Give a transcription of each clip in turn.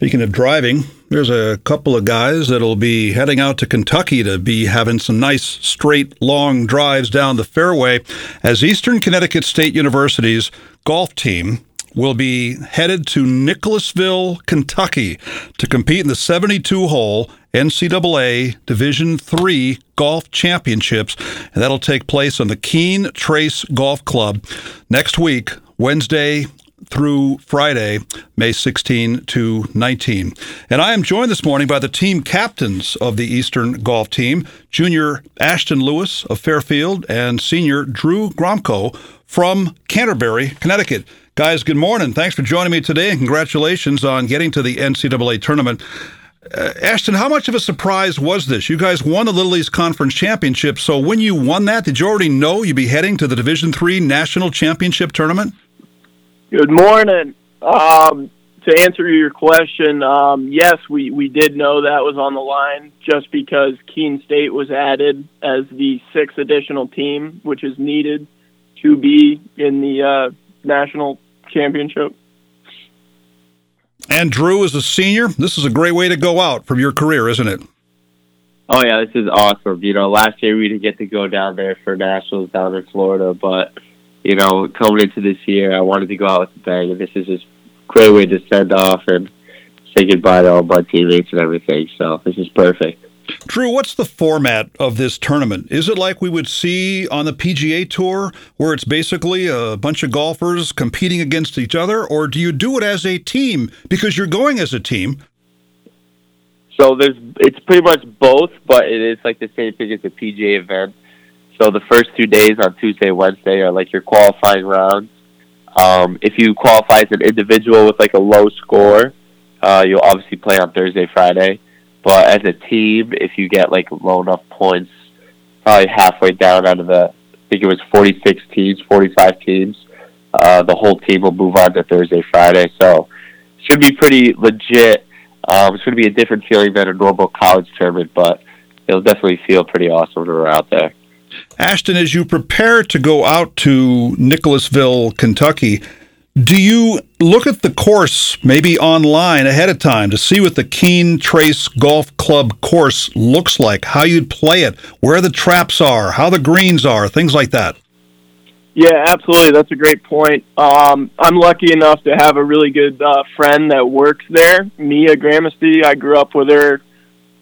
Speaking of driving, there's a couple of guys that'll be heading out to Kentucky to be having some nice, straight, long drives down the fairway as Eastern Connecticut State University's golf team will be headed to Nicholasville, Kentucky to compete in the 72 hole NCAA Division III Golf Championships. And that'll take place on the Keene Trace Golf Club next week, Wednesday, through Friday, May 16 to 19. And I am joined this morning by the team captains of the Eastern Golf Team, junior Ashton Lewis of Fairfield and senior Drew Gromko from Canterbury, Connecticut. Guys, good morning. Thanks for joining me today and congratulations on getting to the NCAA tournament. Uh, Ashton, how much of a surprise was this? You guys won the Little East Conference Championship. So when you won that, did you already know you'd be heading to the Division Three National Championship tournament? Good morning. Um, to answer your question, um, yes, we, we did know that was on the line just because Keene State was added as the sixth additional team, which is needed to be in the uh, national championship. And Drew, is a senior, this is a great way to go out from your career, isn't it? Oh yeah, this is awesome. You know, last year we didn't get to go down there for nationals down in Florida, but you know, coming into this year, I wanted to go out with a bang, and this is just a great way to send off and say goodbye to all my teammates and everything. So this is perfect. Drew, what's the format of this tournament? Is it like we would see on the PGA Tour, where it's basically a bunch of golfers competing against each other, or do you do it as a team because you're going as a team? So there's, it's pretty much both, but it is like the same thing as a PGA event. So the first two days on Tuesday, Wednesday are like your qualifying rounds. Um, if you qualify as an individual with like a low score, uh, you'll obviously play on Thursday, Friday. But as a team, if you get like low enough points, probably halfway down out of the, I think it was 46 teams, 45 teams, uh, the whole team will move on to Thursday, Friday. So should be pretty legit. Um, it's going to be a different feeling than a normal college tournament, but it'll definitely feel pretty awesome when we're out there. Ashton, as you prepare to go out to Nicholasville, Kentucky, do you look at the course maybe online ahead of time to see what the Keene Trace Golf Club course looks like, how you'd play it, where the traps are, how the greens are, things like that? Yeah, absolutely. That's a great point. Um, I'm lucky enough to have a really good uh, friend that works there, Mia Gramesty. I grew up with her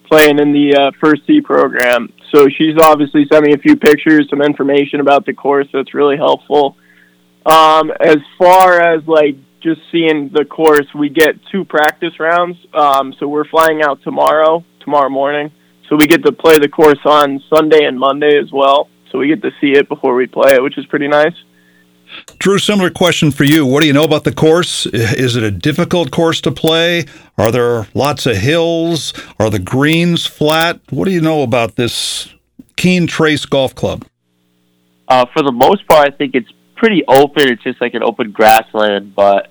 playing in the uh, First Tee program. So she's obviously sent me a few pictures, some information about the course that's really helpful. Um, as far as like just seeing the course, we get two practice rounds. Um, so we're flying out tomorrow, tomorrow morning. So we get to play the course on Sunday and Monday as well. So we get to see it before we play it, which is pretty nice. Drew, similar question for you. What do you know about the course? Is it a difficult course to play? Are there lots of hills? Are the greens flat? What do you know about this Keene Trace Golf Club? Uh, for the most part, I think it's pretty open. It's just like an open grassland, but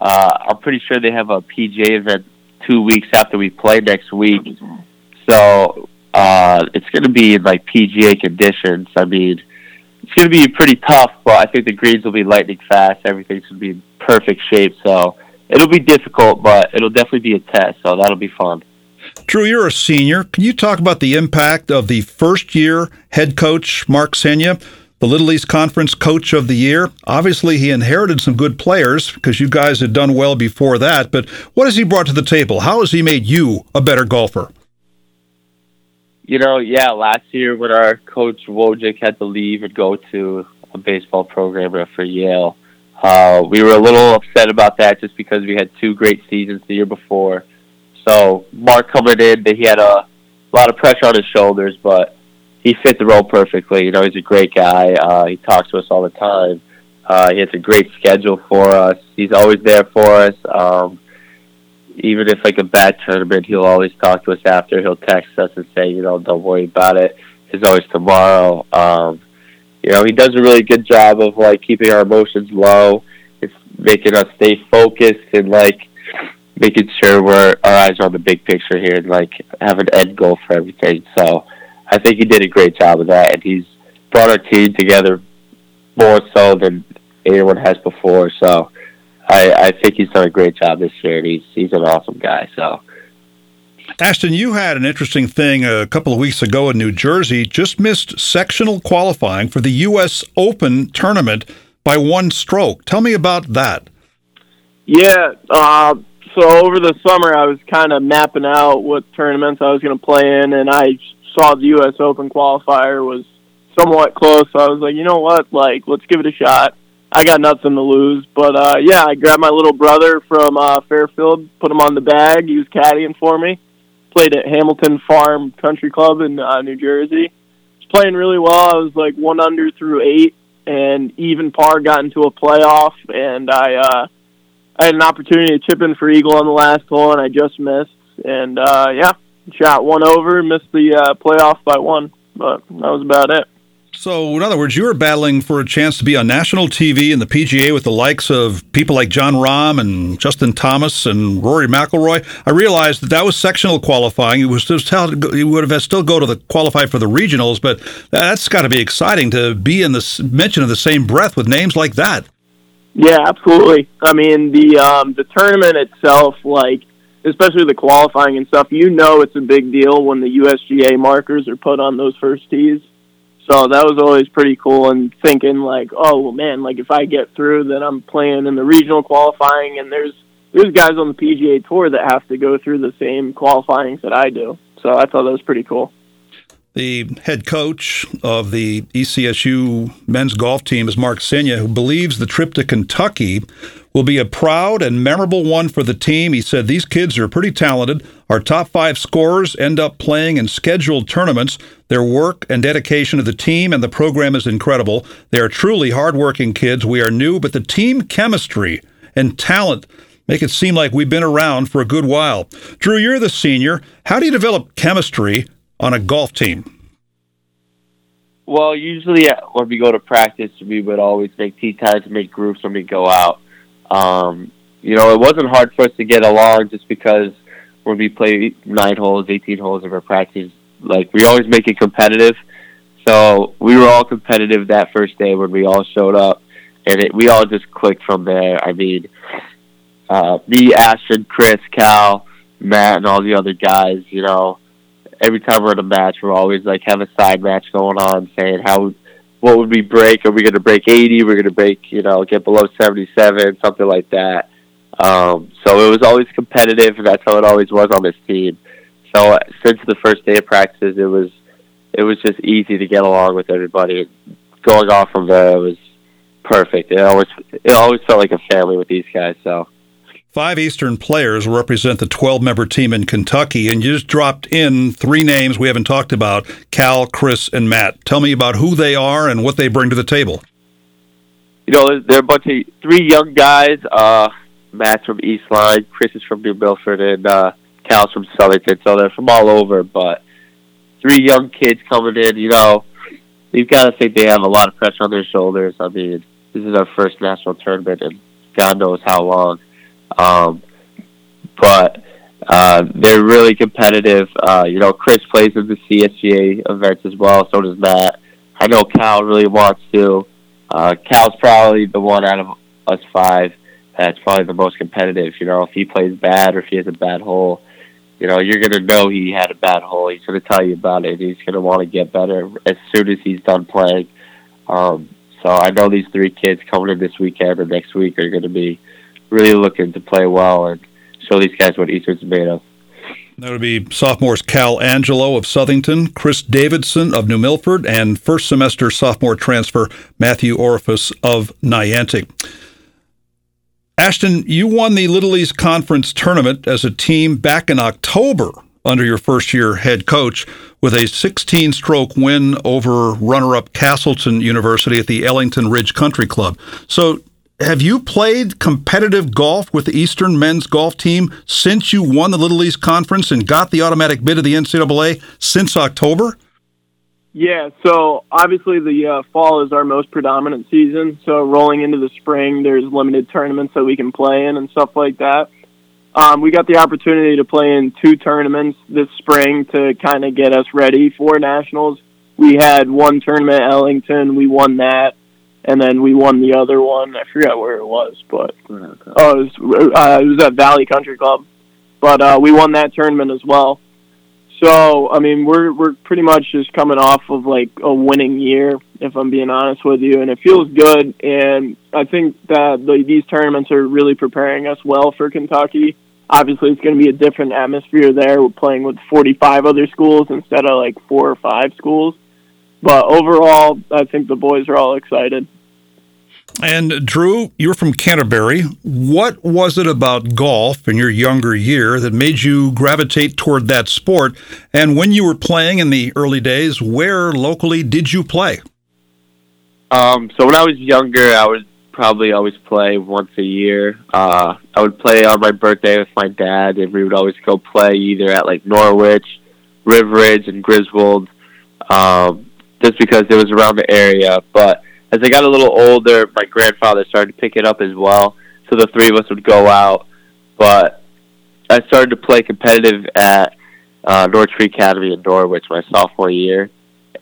uh, I'm pretty sure they have a PGA event two weeks after we play next week. So uh, it's going to be in like PGA conditions. I mean, it's going to be pretty tough, but I think the greens will be lightning fast. Everything's going to be in perfect shape. So it'll be difficult, but it'll definitely be a test. So that'll be fun. Drew, you're a senior. Can you talk about the impact of the first year head coach, Mark Senya, the Little East Conference Coach of the Year? Obviously, he inherited some good players because you guys had done well before that, but what has he brought to the table? How has he made you a better golfer? You know, yeah, last year when our coach Wojcik had to leave and go to a baseball program for Yale, uh, we were a little upset about that just because we had two great seasons the year before. So Mark coming in, that he had a lot of pressure on his shoulders, but he fit the role perfectly. You know, he's a great guy. Uh, he talks to us all the time. Uh, he has a great schedule for us. He's always there for us. Um, even if like a bad tournament, he'll always talk to us after. He'll text us and say, you know, don't worry about it. It's always tomorrow. Um, you know, he does a really good job of like keeping our emotions low. It's making us stay focused and like making sure we're our eyes are on the big picture here and like have an end goal for everything. So I think he did a great job of that, and he's brought our team together more so than anyone has before. So I, I think he's done a great job this year, he's he's an awesome guy. So. Ashton, you had an interesting thing a couple of weeks ago in New Jersey. Just missed sectional qualifying for the U.S. Open tournament by one stroke. Tell me about that. Yeah, uh, so over the summer I was kind of mapping out what tournaments I was going to play in, and I saw the U.S. Open qualifier was somewhat close. So I was like, you know what, like let's give it a shot. I got nothing to lose, but uh, yeah, I grabbed my little brother from uh, Fairfield, put him on the bag. He was caddying for me. Played at Hamilton Farm Country Club in uh, New Jersey. Was playing really well. I was like one under through eight, and even par got into a playoff, and I. uh I had an opportunity to chip in for eagle on the last hole, and I just missed. And uh, yeah, shot one over, missed the uh, playoff by one, but that was about it. So, in other words, you were battling for a chance to be on national TV in the PGA with the likes of people like Jon Rahm and Justin Thomas and Rory McIlroy. I realized that that was sectional qualifying. It was just you would have still go to the qualify for the regionals, but that's got to be exciting to be in the mention of the same breath with names like that. Yeah, absolutely. I mean, the um, the tournament itself, like especially the qualifying and stuff, you know, it's a big deal when the USGA markers are put on those first tees. So that was always pretty cool. And thinking like, oh well, man, like if I get through, then I'm playing in the regional qualifying, and there's there's guys on the PGA Tour that have to go through the same qualifying that I do. So I thought that was pretty cool. The head coach of the ECSU men's golf team is Mark Senya, who believes the trip to Kentucky will be a proud and memorable one for the team. He said these kids are pretty talented. Our top five scorers end up playing in scheduled tournaments. Their work and dedication to the team and the program is incredible. They are truly hardworking kids. We are new, but the team chemistry and talent make it seem like we've been around for a good while. Drew, you're the senior. How do you develop chemistry on a golf team? Well, usually when we go to practice, we would always make tee times, make groups when we go out. Um, you know, it wasn't hard for us to get along just because when we play nine holes, 18 holes of our practice, like we always make it competitive. So we were all competitive that first day when we all showed up, and it, we all just clicked from there. I mean, uh, me, Ashton, Chris, Cal, Matt, and all the other guys, you know, every time we're in a match, we're always like have a side match going on, saying how what would we break? Are we going to break 80? We're going to break, you know, get below 77, something like that. Um, so it was always competitive, and that's how it always was on this team. So since the first day of practice, it was it was just easy to get along with everybody. Going off from there it was perfect. It always it always felt like a family with these guys. So. Five Eastern players represent the 12 member team in Kentucky, and you just dropped in three names we haven't talked about Cal, Chris, and Matt. Tell me about who they are and what they bring to the table. You know, they're a bunch of three young guys. Uh, Matt's from East Lyme, Chris is from New Milford, and uh, Cal's from Southington, so they're from all over. But three young kids coming in, you know, you've got to think they have a lot of pressure on their shoulders. I mean, this is our first national tournament, and God knows how long. Um, but uh, they're really competitive. Uh, you know, Chris plays in the CSGA events as well. So does Matt. I know Cal really wants to. Uh, Cal's probably the one out of us five that's probably the most competitive. You know, if he plays bad or if he has a bad hole, you know, you're gonna know he had a bad hole. He's gonna tell you about it. He's gonna want to get better as soon as he's done playing. Um, so I know these three kids coming in this weekend or next week are gonna be really looking to play well and show these guys what Eastern's made of. That would be sophomores Cal Angelo of Southington, Chris Davidson of New Milford, and first semester sophomore transfer Matthew Orifice of Niantic. Ashton, you won the Little East Conference tournament as a team back in October under your first year head coach with a 16 stroke win over runner up Castleton University at the Ellington Ridge Country Club. So, have you played competitive golf with the Eastern men's golf team since you won the Little East Conference and got the automatic bid of the NCAA since October? Yeah, so obviously the uh, fall is our most predominant season. So rolling into the spring, there's limited tournaments that we can play in and stuff like that. Um, we got the opportunity to play in two tournaments this spring to kind of get us ready for nationals. We had one tournament at Ellington, we won that and then we won the other one. I forgot where it was, but oh, it was, uh, it was at Valley Country Club. But uh, we won that tournament as well. So I mean, we're we're pretty much just coming off of like a winning year, if I'm being honest with you, and it feels good. And I think that the, these tournaments are really preparing us well for Kentucky. Obviously, it's going to be a different atmosphere there. We're playing with 45 other schools instead of like four or five schools. But overall, I think the boys are all excited. And Drew, you're from Canterbury. What was it about golf in your younger year that made you gravitate toward that sport? And when you were playing in the early days, where locally did you play? Um, so when I was younger, I would probably always play once a year. Uh, I would play on my birthday with my dad, and we would always go play either at like Norwich, River Ridge, and Griswold, um, just because it was around the area. But as I got a little older, my grandfather started to pick it up as well. So the three of us would go out. But I started to play competitive at uh, Norwich Free Academy in Norwich my sophomore year,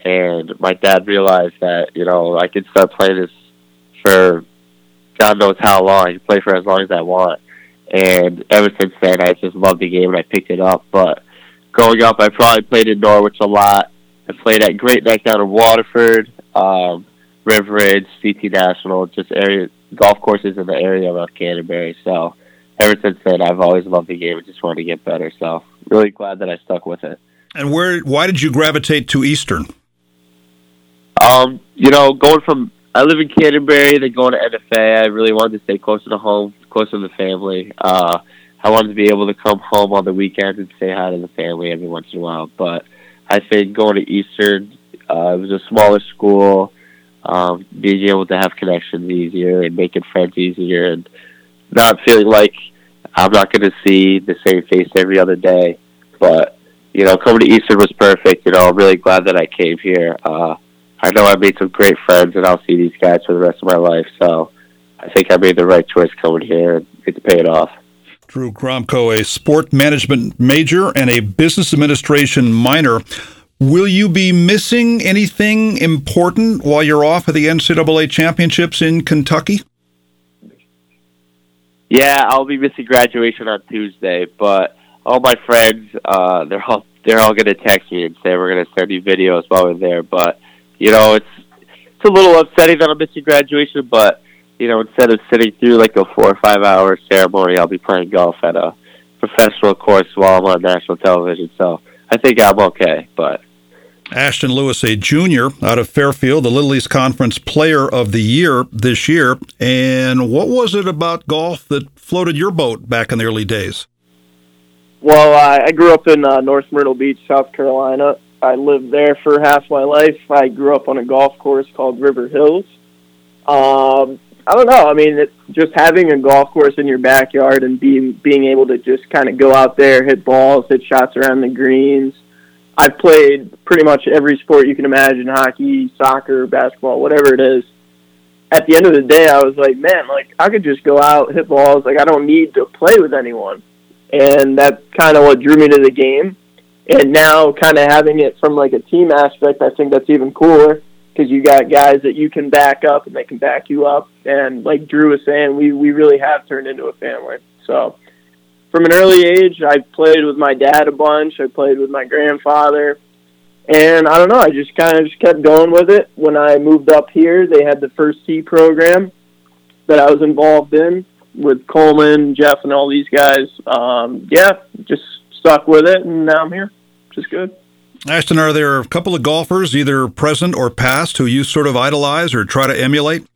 and my dad realized that you know I could start playing this for God knows how long. I can play for as long as I want. And ever since then, I just loved the game and I picked it up. But growing up, I probably played in Norwich a lot. I played at Great Neck down in Waterford. Um, River Ridge, CT National, just area golf courses in the area around Canterbury. So ever since then, I've always loved the game and just wanted to get better. So really glad that I stuck with it. And where? Why did you gravitate to Eastern? Um, you know, going from I live in Canterbury, then going to NFA, I really wanted to stay closer to home, closer to the family. Uh, I wanted to be able to come home on the weekends and say hi to the family every once in a while. But I think going to Eastern, uh, it was a smaller school um, being able to have connections easier and making friends easier and not feeling like I'm not going to see the same face every other day. But, you know, coming to Eastern was perfect. You know, I'm really glad that I came here. Uh, I know I made some great friends and I'll see these guys for the rest of my life. So I think I made the right choice coming here and get to pay it off. Drew Gromko, a sport management major and a business administration minor. Will you be missing anything important while you're off at the NCAA championships in Kentucky? Yeah, I'll be missing graduation on Tuesday, but all my friends, uh, they're all they're all gonna text me and say we're gonna send you videos while we're there. But you know, it's it's a little upsetting that I'm missing graduation, but you know, instead of sitting through like a four or five hour ceremony, I'll be playing golf at a professional course while I'm on national television. So I think I'm okay, but Ashton Lewis, a junior out of Fairfield, the Little East Conference Player of the Year this year. And what was it about golf that floated your boat back in the early days? Well, I grew up in uh, North Myrtle Beach, South Carolina. I lived there for half my life. I grew up on a golf course called River Hills. Um, I don't know. I mean, it's just having a golf course in your backyard and being being able to just kind of go out there, hit balls, hit shots around the greens I've played pretty much every sport you can imagine hockey, soccer, basketball, whatever it is. At the end of the day, I was like, man, like I could just go out, hit balls. Like I don't need to play with anyone. And that's kind of what drew me to the game. And now, kind of having it from like a team aspect, I think that's even cooler because you got guys that you can back up and they can back you up. And like Drew was saying, we we really have turned into a family. So from an early age, I played with my dad a bunch. I played with my grandfather, and I don't know. I just kind of just kept going with it. When I moved up here, they had the First Tee program that I was involved in with Coleman, Jeff, and all these guys. Um, yeah, just stuck with it, and now I'm here. Just good. Ashton, are there a couple of golfers, either present or past, who you sort of idolize or try to emulate?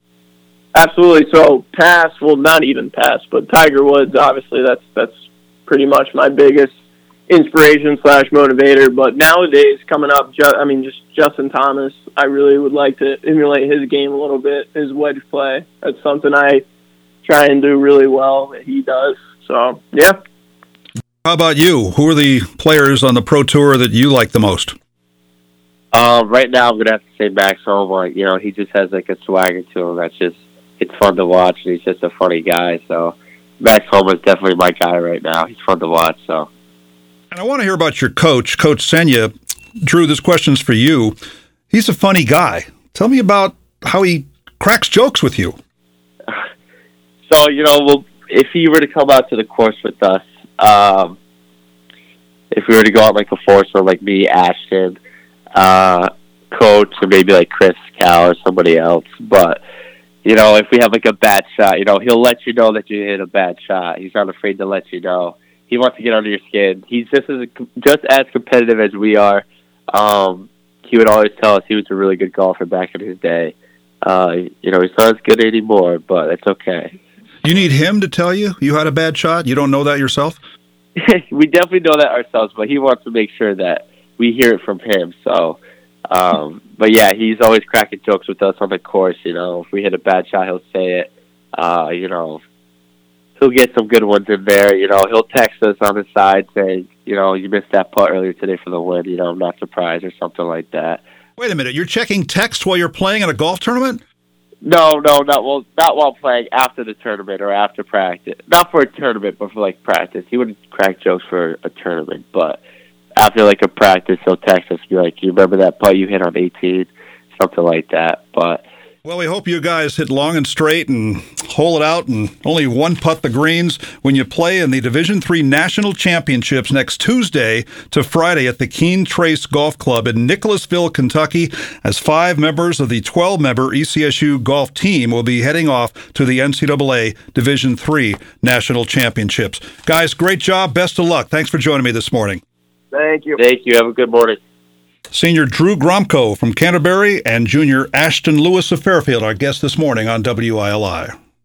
Absolutely. So past, well, not even past, but Tiger Woods. Obviously, that's that's pretty much my biggest inspiration slash motivator. But nowadays, coming up, ju- I mean, just Justin Thomas, I really would like to emulate his game a little bit, his wedge play. That's something I try and do really well that he does. So, yeah. How about you? Who are the players on the pro tour that you like the most? Um, right now, I'm gonna have to say Max Homa. You know, he just has like a swagger to him that's just it's fun to watch. And he's just a funny guy. So Max Homa is definitely my guy right now. He's fun to watch. So. And I want to hear about your coach, Coach Senya. Drew, this question's for you. He's a funny guy. Tell me about how he cracks jokes with you? So you know, well, if he were to come out to the course with us, um, if we were to go out like a foursome, like me, Ashton, uh, coach, or maybe like Chris Cal or somebody else, but you know, if we have like a bad shot, you know, he'll let you know that you hit a bad shot. He's not afraid to let you know. He wants to get under your skin. He's just as just as competitive as we are. Um, he would always tell us he was a really good golfer back in his day. Uh, you know, he's not as good anymore, but it's okay. You need him to tell you you had a bad shot. You don't know that yourself. we definitely know that ourselves, but he wants to make sure that we hear it from him. So um, but yeah, he's always cracking jokes with us on the course. You know, if we hit a bad shot, he'll say it. Uh, you know, he'll get some good ones in there. You know, he'll text us on the side saying, you know, you missed that putt earlier today for the win. You know, I'm not surprised or something like that. Wait a minute, you're checking text while you're playing at a golf tournament? No, no, not well, not while playing. After the tournament or after practice. Not for a tournament, but for like practice. He wouldn't crack jokes for a tournament, but after like a practice, he'll text us, be like, "You remember that putt you hit on 18?" Something like that. But well, we hope you guys hit long and straight and hole it out and only one putt the greens when you play in the Division Three National Championships next Tuesday to Friday at the Keene Trace Golf Club in Nicholasville, Kentucky, as five members of the 12-member ECSU golf team will be heading off to the NCAA Division Three National Championships. Guys, great job. Best of luck. Thanks for joining me this morning. Thank you. Thank you. Have a good morning. Senior Drew Gromko from Canterbury and Junior Ashton Lewis of Fairfield, our guest this morning on WILI.